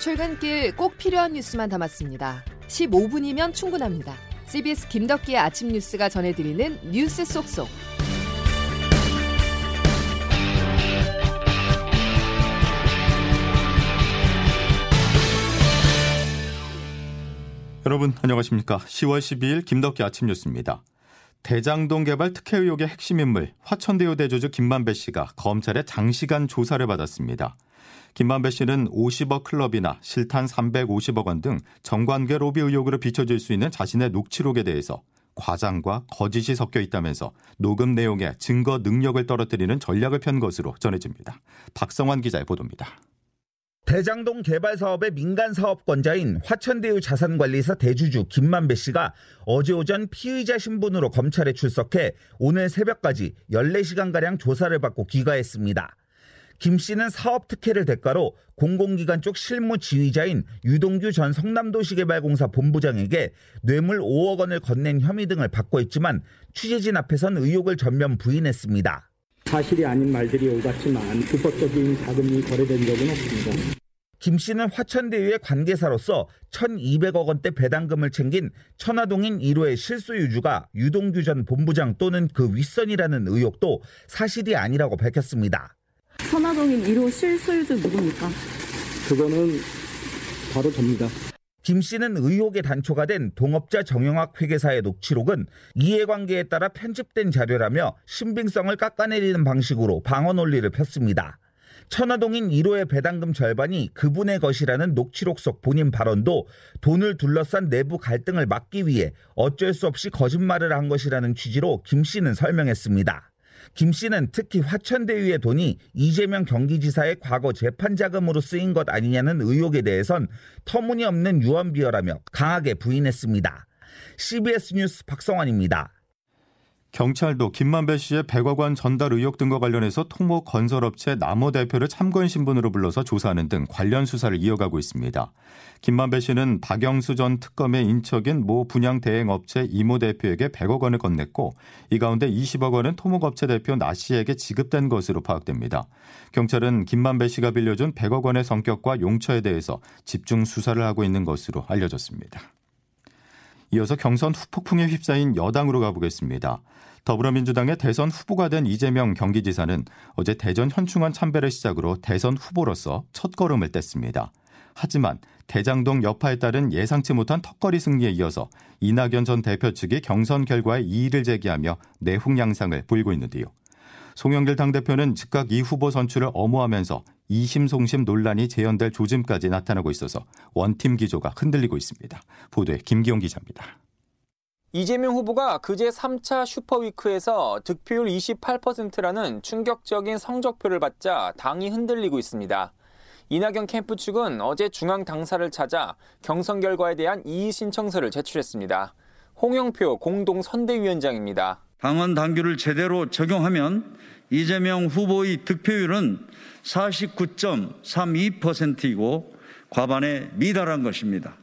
출근길 꼭 필요한 뉴스만 담았습니다. 15분이면 충분합니다. CBS 김덕기의 아침 뉴스가 전해드리는 뉴스 속속. 여러분 안녕하십니까? 10월 12일 김덕기 아침 뉴스입니다. 대장동 개발 특혜 의혹의 핵심 인물 화천대유 대주주 김만배 씨가 검찰의 장시간 조사를 받았습니다. 김만배 씨는 50억 클럽이나 실탄 350억 원 등 정관계 로비 의혹으로 비춰질 수 있는 자신의 녹취록에 대해서 과장과 거짓이 섞여 있다면서 녹음 내용에 증거 능력을 떨어뜨리는 전략을 편 것으로 전해집니다. 박성환 기자의 보도입니다. 대장동 개발 사업의 민간 사업권자인 화천대유 자산관리사 대주주 김만배 씨가 어제 오전 피의자 신분으로 검찰에 출석해 오늘 새벽까지 14시간가량 조사를 받고 귀가했습니다. 김 씨는 사업 특혜를 대가로 공공기관 쪽 실무 지휘자인 유동규 전 성남도시개발공사 본부장에게 뇌물 5억 원을 건넨 혐의 등을 받고 있지만 취재진 앞에선 의혹을 전면 부인했습니다. 사실이 아닌 말들이 오갔지만 불법적인 자금이 거래된 적은 없습니다. 김 씨는 화천대유의 관계사로서 1,200억 원대 배당금을 챙긴 천화동인 1호의 실소유주가 유동규 전 본부장 또는 그 윗선이라는 의혹도 사실이 아니라고 밝혔습니다. 천화동인 1호 실소유주 누굽니까? 그거는 바로 접니다. 김 씨는 의혹의 단초가 된 동업자 정영학 회계사의 녹취록은 이해관계에 따라 편집된 자료라며 신빙성을 깎아내리는 방식으로 방어 논리를 폈습니다. 천화동인 1호의 배당금 절반이 그분의 것이라는 녹취록 속 본인 발언도 돈을 둘러싼 내부 갈등을 막기 위해 어쩔 수 없이 거짓말을 한 것이라는 취지로 김 씨는 설명했습니다. 김 씨는 특히 화천대유의 돈이 이재명 경기지사의 과거 재판 자금으로 쓰인 것 아니냐는 의혹에 대해선 터무니없는 유언비어라며 강하게 부인했습니다. CBS 뉴스 박성환입니다. 경찰도 김만배 씨의 100억 원 전달 의혹 등과 관련해서 토목 건설업체 남호 대표를 참고인 신분으로 불러서 조사하는 등 관련 수사를 이어가고 있습니다. 김만배 씨는 박영수 전 특검의 인척인 모 분양 대행업체 이모 대표에게 100억 원을 건넸고 이 가운데 20억 원은 토목업체 대표 나 씨에게 지급된 것으로 파악됩니다. 경찰은 김만배 씨가 빌려준 100억 원의 성격과 용처에 대해서 집중 수사를 하고 있는 것으로 알려졌습니다. 이어서 경선 후폭풍에 휩싸인 여당으로 가보겠습니다. 더불어민주당의 대선 후보가 된 이재명 경기지사는 어제 대전 현충원 참배를 시작으로 대선 후보로서 첫 걸음을 뗐습니다. 하지만 대장동 여파에 따른 예상치 못한 턱걸이 승리에 이어서 이낙연 전 대표 측이 경선 결과에 이의를 제기하며 내홍 양상을 보이고 있는데요. 송영길 당대표는 즉각 이 후보 선출을 엄호하면서 이심송심 논란이 재현될 조짐까지 나타나고 있어서 원팀 기조가 흔들리고 있습니다. 보도에 김기용 기자입니다. 이재명 후보가 그제 3차 슈퍼위크에서 득표율 28%라는 충격적인 성적표를 받자 당이 흔들리고 있습니다. 이낙연 캠프 측은 어제 중앙 당사를 찾아 경선 결과에 대한 이의 신청서를 제출했습니다. 홍영표 공동 선대위원장입니다. 당원 당규를 제대로 적용하면 이재명 후보의 득표율은 49.32%이고 과반에 미달한 것입니다.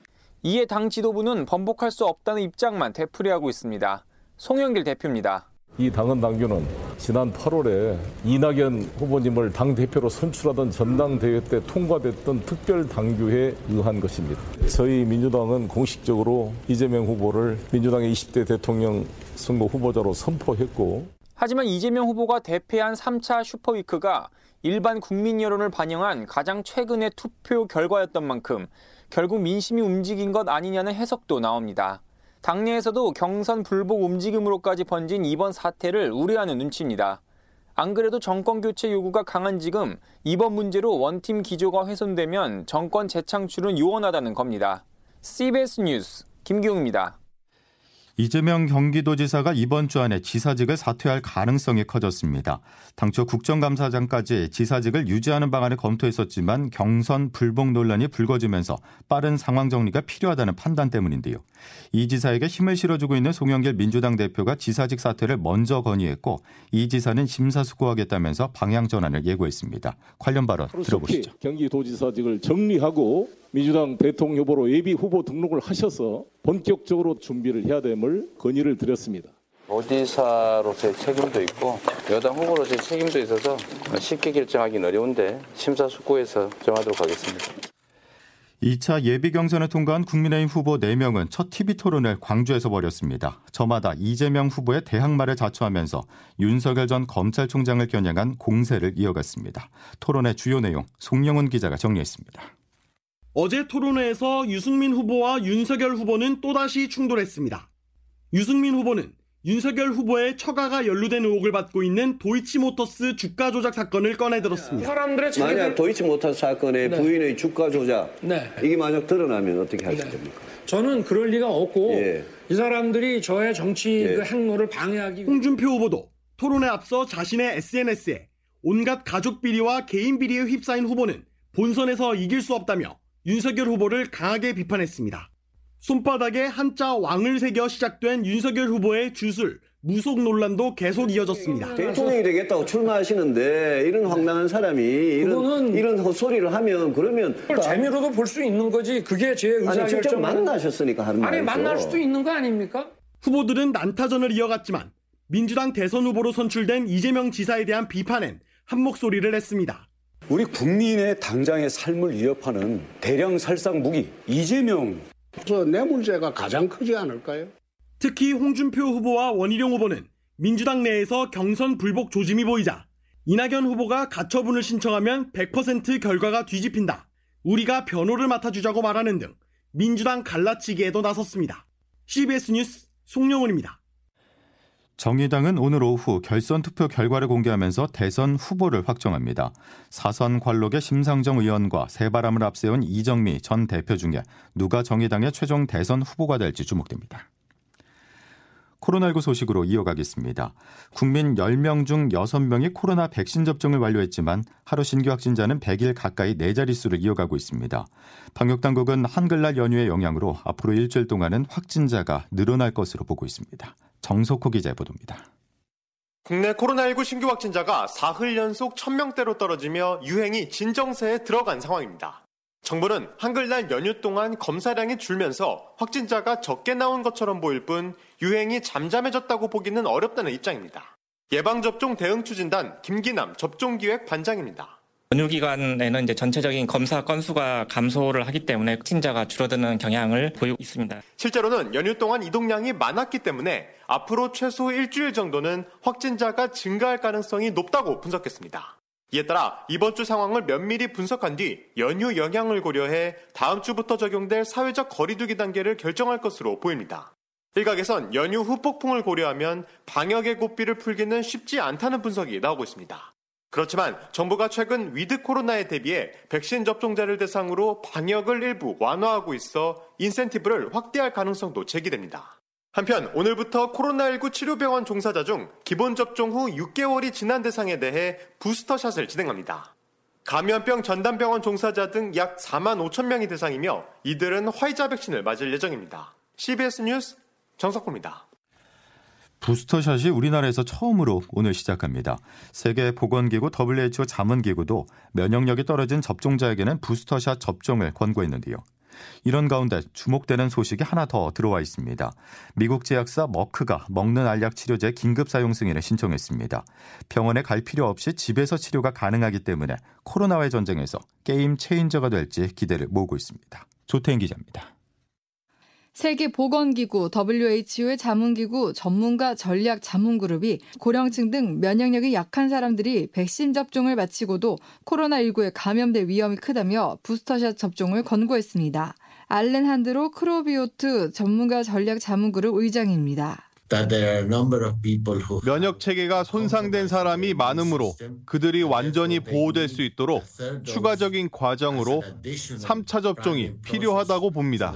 이에 당 지도부는 번복할 수 없다는 입장만 되풀이하고 있습니다. 송영길 대표입니다. 이 당헌 당규는 지난 8월에 이낙연 후보님을 당 대표로 선출하던 전당대회 때 통과됐던 특별 당규에 의한 것입니다. 저희 민주당은 공식적으로 이재명 후보를 민주당의 20대 대통령 선거 후보자로 선포했고 하지만 이재명 후보가 대패한 3차 슈퍼위크가 일반 국민 여론을 반영한 가장 최근의 투표 결과였던 만큼 결국 민심이 움직인 것 아니냐는 해석도 나옵니다. 당내에서도 경선 불복 움직임으로까지 번진 이번 사태를 우려하는 눈치입니다. 안 그래도 정권 교체 요구가 강한 지금 이번 문제로 원팀 기조가 훼손되면 정권 재창출은 요원하다는 겁니다. CBS 뉴스 김기웅입니다. 이재명 경기도지사가 이번 주 안에 지사직을 사퇴할 가능성이 커졌습니다. 당초 국정감사장까지 지사직을 유지하는 방안을 검토했었지만 경선 불복 논란이 불거지면서 빠른 상황 정리가 필요하다는 판단 때문인데요. 이 지사에게 힘을 실어주고 있는 송영길 민주당 대표가 지사직 사퇴를 먼저 건의했고 이 지사는 심사숙고하겠다면서 방향 전환을 예고했습니다. 관련 발언 들어보시죠. 경기도지사직을 정리하고 민주당 대통령 후보로 예비 후보 등록을 하셔서 본격적으로 준비를 해야 됨을 건의를 드렸습니다. 도지사로서의 책임도 있고 여당 후보로서의 책임도 있어서 쉽게 결정하기는 어려운데 심사숙고해서 정하도록 하겠습니다. 2차 예비 경선에 통과한 국민의힘 후보 4명은 첫 TV 토론을 광주에서 벌였습니다. 저마다 이재명 후보의 대항마를 자처하면서 윤석열 전 검찰총장을 겨냥한 공세를 이어갔습니다. 토론의 주요 내용 송영훈 기자가 정리했습니다. 어제 토론회에서 유승민 후보와 윤석열 후보는 또다시 충돌했습니다. 유승민 후보는 윤석열 후보의 처가가 연루된 의혹을 받고 있는 도이치모터스 주가 조작 사건을 꺼내들었습니다. 사람들의 자기들... 만약 도이치모터스 사건의 네. 부인의 주가 조작 네. 이게 만약 드러나면 어떻게 하실 네. 겁니까? 저는 그럴 리가 없고 예. 이 사람들이 저의 정치 예. 그 행로를 방해하기 홍준표 후보도 토론에 앞서 자신의 SNS에 온갖 가족 비리와 개인 비리에 휩싸인 후보는 본선에서 이길 수 없다며 윤석열 후보를 강하게 비판했습니다. 손바닥에 한자 왕을 새겨 시작된 윤석열 후보의 주술, 무속 논란도 계속 이어졌습니다. 대통령이 되겠다고 출마하시는데 이런 황당한 사람이 이런 이런 헛소리를 하면 그러면 재미로도 볼 수 있는 거지. 그게 제 의사 아니, 직접 만나셨으니까 하는 말이죠. 아니 만날 수도 있는 거 아닙니까? 후보들은 난타전을 이어갔지만 민주당 대선 후보로 선출된 이재명 지사에 대한 비판엔 한 목소리를 냈습니다. 우리 국민의 당장의 삶을 위협하는 대량 살상 무기 이재명 내 문제가 가장 크지 않을까요? 특히 홍준표 후보와 원희룡 후보는 민주당 내에서 경선 불복 조짐이 보이자 이낙연 후보가 가처분을 신청하면 100% 결과가 뒤집힌다. 우리가 변호를 맡아주자고 말하는 등 민주당 갈라치기에도 나섰습니다. CBS 뉴스 송영훈입니다. 정의당은 오늘 오후 결선 투표 결과를 공개하면서 대선 후보를 확정합니다. 사선 관록의 심상정 의원과 새바람을 앞세운 이정미 전 대표 중에 누가 정의당의 최종 대선 후보가 될지 주목됩니다. 코로나19 소식으로 이어가겠습니다. 국민 10명 중 6명이 코로나 백신 접종을 완료했지만 하루 신규 확진자는 100일 가까이 네 자릿수를 이어가고 있습니다. 방역당국은 한글날 연휴의 영향으로 앞으로 일주일 동안은 확진자가 늘어날 것으로 보고 있습니다. 정석호 기자의 보도입니다. 국내 코로나19 신규 확진자가 사흘 연속 1000명대로 떨어지며 유행이 진정세에 들어간 상황입니다. 정부는 한글날 연휴 동안 검사량이 줄면서 확진자가 적게 나온 것처럼 보일 뿐 유행이 잠잠해졌다고 보기는 어렵다는 입장입니다. 예방접종 대응 추진단 김기남 접종기획 반장입니다. 연휴 기간에는 이제 전체적인 검사 건수가 감소를 하기 때문에 확진자가 줄어드는 경향을 보이고 있습니다. 실제로는 연휴 동안 이동량이 많았기 때문에 앞으로 최소 일주일 정도는 확진자가 증가할 가능성이 높다고 분석했습니다. 이에 따라 이번 주 상황을 면밀히 분석한 뒤 연휴 영향을 고려해 다음 주부터 적용될 사회적 거리두기 단계를 결정할 것으로 보입니다. 일각에선 연휴 후 폭풍을 고려하면 방역의 고삐를 풀기는 쉽지 않다는 분석이 나오고 있습니다. 그렇지만 정부가 최근 위드 코로나에 대비해 백신 접종자를 대상으로 방역을 일부 완화하고 있어 인센티브를 확대할 가능성도 제기됩니다. 한편 오늘부터 코로나19 치료병원 종사자 중 기본 접종 후 6개월이 지난 대상에 대해 부스터샷을 진행합니다. 감염병 전담병원 종사자 등 약 4만 5천 명이 대상이며 이들은 화이자 백신을 맞을 예정입니다. CBS 뉴스 정석호입니다. 부스터샷이 우리나라에서 처음으로 오늘 시작합니다. 세계 보건기구 WHO 자문기구도 면역력이 떨어진 접종자에게는 부스터샷 접종을 권고했는데요. 이런 가운데 주목되는 소식이 하나 더 들어와 있습니다. 미국 제약사 머크가 먹는 알약 치료제 긴급 사용 승인을 신청했습니다. 병원에 갈 필요 없이 집에서 치료가 가능하기 때문에 코로나와의 전쟁에서 게임 체인저가 될지 기대를 모으고 있습니다. 조태인 기자입니다. 세계보건기구 WHO의 자문기구 전문가 전략 자문그룹이 고령층 등 면역력이 약한 사람들이 백신 접종을 마치고도 코로나19에 감염될 위험이 크다며 부스터샷 접종을 권고했습니다. 알렌 한드로 크로비오트 전문가 전략 자문그룹 의장입니다. 면역 체계가 손상된 사람이 많으므로 그들이 완전히 보호될 수 있도록 추가적인 과정으로 3차 접종이 필요하다고 봅니다.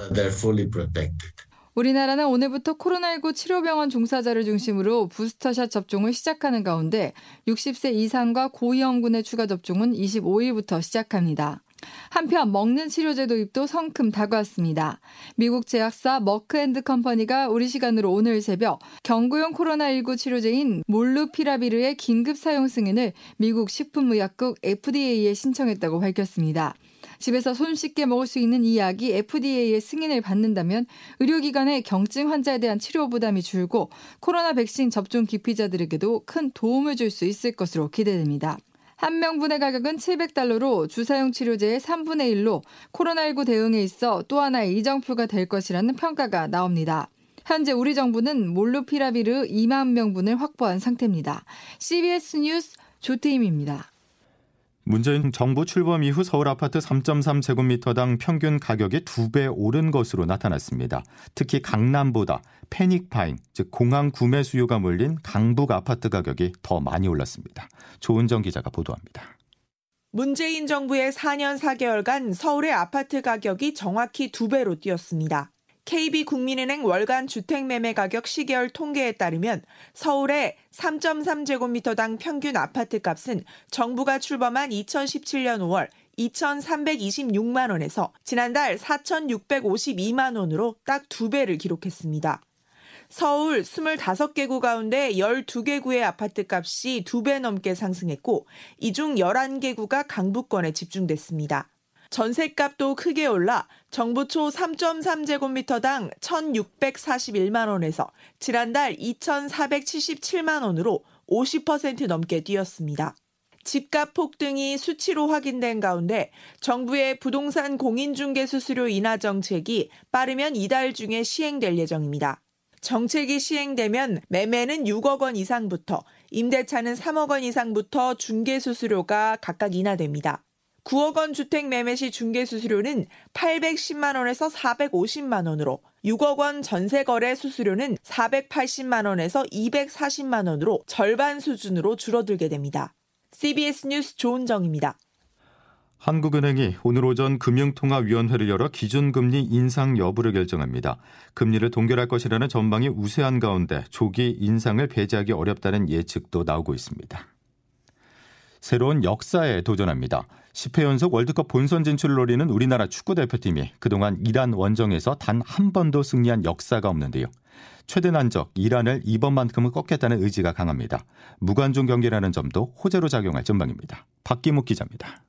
우리나라는 오늘부터 코로나19 치료병원 종사자를 중심으로 부스터샷 접종을 시작하는 가운데 60세 이상과 고위험군의 추가 접종은 25일부터 시작합니다. 한편 먹는 치료제 도입도 성큼 다가왔습니다. 미국 제약사 머크앤드 컴퍼니가 우리 시간으로 오늘 새벽 경구용 코로나19 치료제인 몰누피라비르의 긴급 사용 승인을 미국 식품의약국 FDA에 신청했다고 밝혔습니다. 집에서 손쉽게 먹을 수 있는 이 약이 FDA의 승인을 받는다면 의료기관의 경증 환자에 대한 치료 부담이 줄고 코로나 백신 접종 기피자들에게도 큰 도움을 줄 수 있을 것으로 기대됩니다. 한 명분의 가격은 700달러로 주사용 치료제의 3분의 1로 코로나19 대응에 있어 또 하나의 이정표가 될 것이라는 평가가 나옵니다. 현재 우리 정부는 몰루피라비르 2만 명분을 확보한 상태입니다. CBS 뉴스 조태임입니다. 문재인 정부 출범 이후 서울 아파트 3.3제곱미터당 평균 가격이 두 배 오른 것으로 나타났습니다. 특히 강남보다 패닉파인, 즉 공항 구매 수요가 몰린 강북 아파트 가격이 더 많이 올랐습니다. 조은정 기자가 보도합니다. 문재인 정부의 4년 4개월간 서울의 아파트 가격이 정확히 두 배로 뛰었습니다. KB국민은행 월간 주택 매매 가격 시계열 통계에 따르면 서울의 3.3제곱미터당 평균 아파트 값은 정부가 출범한 2017년 5월 2,326만 원에서 지난달 4,652만 원으로 딱 두 배를 기록했습니다. 서울 25개 구 가운데 12개 구의 아파트 값이 두 배 넘게 상승했고 이 중 11개 구가 강북권에 집중됐습니다. 전셋값도 크게 올라 정부 초 3.3제곱미터당 1,641만 원에서 지난달 2,477만 원으로 50% 넘게 뛰었습니다. 집값 폭등이 수치로 확인된 가운데 정부의 부동산 공인중개 수수료 인하 정책이 빠르면 이달 중에 시행될 예정입니다. 정책이 시행되면 매매는 6억 원 이상부터 임대차는 3억 원 이상부터 중개 수수료가 각각 인하됩니다. 9억 원 주택 매매 시 중개 수수료는 810만 원에서 450만 원으로 6억 원 전세 거래 수수료는 480만 원에서 240만 원으로 절반 수준으로 줄어들게 됩니다. CBS 뉴스 조은정입니다. 한국은행이 오늘 오전 금융통화위원회를 열어 기준금리 인상 여부를 결정합니다. 금리를 동결할 것이라는 전망이 우세한 가운데 조기 인상을 배제하기 어렵다는 예측도 나오고 있습니다. 새로운 역사에 도전합니다. 10회 연속 월드컵 본선 진출을 노리는 우리나라 축구 대표팀이 그동안 이란 원정에서 단 한 번도 승리한 역사가 없는데요. 최대 난적 이란을 이번만큼은 꺾겠다는 의지가 강합니다. 무관중 경기라는 점도 호재로 작용할 전망입니다. 박기묵 기자입니다.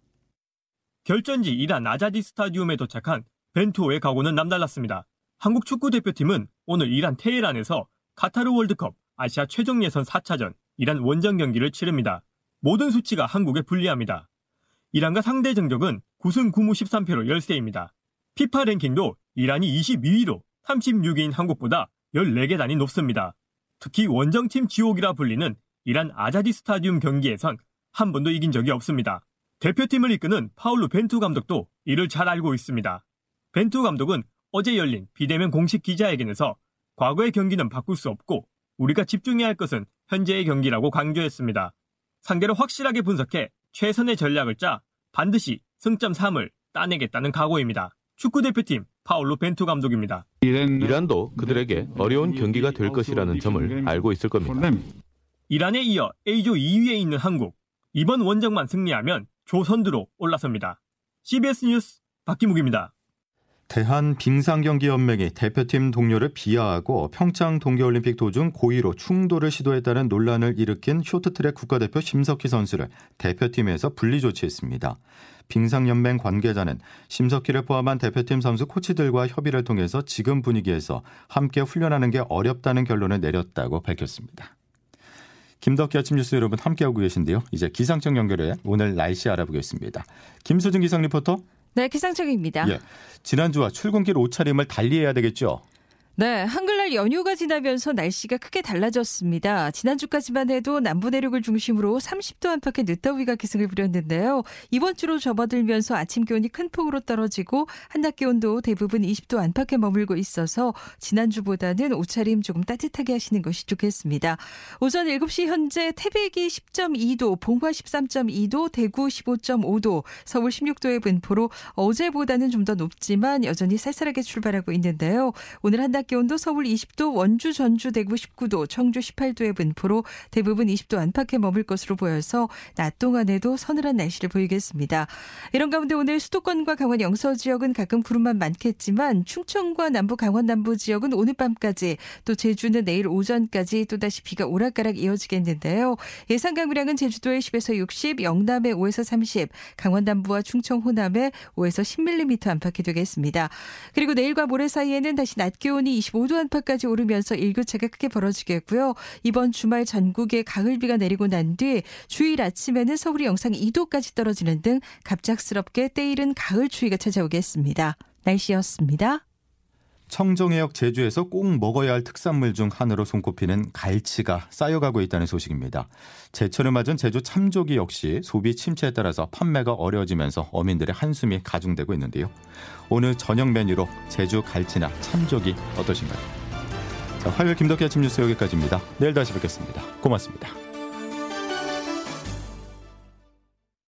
결전지 이란 아자디 스타디움에 도착한 벤투호의 각오는 남달랐습니다. 한국 축구 대표팀은 오늘 이란 테헤란에서 카타르 월드컵 아시아 최종 예선 4차전 이란 원정 경기를 치릅니다. 모든 수치가 한국에 불리합니다. 이란과 상대 정적은 9승 9무 13패로 열세입니다. 피파 랭킹도 이란이 22위로 36위인 한국보다 14계단이 높습니다. 특히 원정팀 지옥이라 불리는 이란 아자디 스타디움 경기에선 한 번도 이긴 적이 없습니다. 대표팀을 이끄는 파울루 벤투 감독도 이를 잘 알고 있습니다. 벤투 감독은 어제 열린 비대면 공식 기자회견에서 과거의 경기는 바꿀 수 없고 우리가 집중해야 할 것은 현재의 경기라고 강조했습니다. 상대를 확실하게 분석해 최선의 전략을 짜 반드시 승점 3을 따내겠다는 각오입니다. 축구대표팀 파울로 벤투 감독입니다. 이란도 그들에게 어려운 경기가 될 것이라는 점을 알고 있을 겁니다. 이란에 이어 A조 2위에 있는 한국. 이번 원정만 승리하면 조선두로 올라섭니다. CBS 뉴스 박기묵입니다. 대한빙상경기연맹이 대표팀 동료를 비하하고 평창 동계올림픽 도중 고의로 충돌을 시도했다는 논란을 일으킨 쇼트트랙 국가대표 심석희 선수를 대표팀에서 분리 조치했습니다. 빙상연맹 관계자는 심석희를 포함한 대표팀 선수 코치들과 협의를 통해서 지금 분위기에서 함께 훈련하는 게 어렵다는 결론을 내렸다고 밝혔습니다. 김덕기 아침 뉴스 여러분 함께하고 계신데요. 이제 기상청 연결해 오늘 날씨 알아보겠습니다. 김수진 기상 리포터. 네, 기상청입니다. 예, 지난주와 출근길 옷차림을 달리해야 되겠죠? 네, 한글날 연휴가 지나면서 날씨가 크게 달라졌습니다. 지난주까지만 해도 남부 내륙을 중심으로 30도 안팎의 늦더위가 기승을 부렸는데요. 이번 주로 접어들면서 아침 기온이 큰 폭으로 떨어지고 한낮 기온도 대부분 20도 안팎에 머물고 있어서 지난주보다는 옷차림 조금 따뜻하게 하시는 것이 좋겠습니다. 오전 7시 현재 태백이 10.2도, 봉화 13.2도, 대구 15.5도, 서울 16도의 분포로 어제보다는 좀 더 높지만 여전히 쌀쌀하게 출발하고 있는데요. 오늘 한낮 낮 기온도 서울 20도, 원주, 전주, 대구 19도, 청주 18도의 분포로 대부분 20도 안팎에 머물 것으로 보여서 낮 동안에도 서늘한 날씨를 보이겠습니다. 이런 가운데 오늘 수도권과 강원 영서 지역은 가끔 구름만 많겠지만 충청과 남부 강원 남부 지역은 오늘 밤까지 또 제주는 내일 오전까지 또다시 비가 오락가락 이어지겠는데요. 예상 강우량은 제주도에 10에서 60, 영남에 5에서 30, 강원 남부와 충청 호남에 5에서 10mm 안팎이 되겠습니다. 그리고 내일과 모레 사이에는 다시 낮 기온이 기온이 25도 안팎까지 오르면서 일교차가 크게 벌어지겠고요. 이번 주말 전국에 가을비가 내리고 난 뒤 주일 아침에는 서울이 영상 2도까지 떨어지는 등 갑작스럽게 때이른 가을 추위가 찾아오겠습니다. 날씨였습니다. 청정해역 제주에서 꼭 먹어야 할 특산물 중 하나로 손꼽히는 갈치가 쌓여가고 있다는 소식입니다. 제철을 맞은 제주 참조기 역시 소비 침체에 따라서 판매가 어려워지면서 어민들의 한숨이 가중되고 있는데요. 오늘 저녁 메뉴로 제주 갈치나 참조기 어떠신가요? 자, 화요일 김덕기 아침 뉴스 여기까지입니다. 내일 다시 뵙겠습니다. 고맙습니다.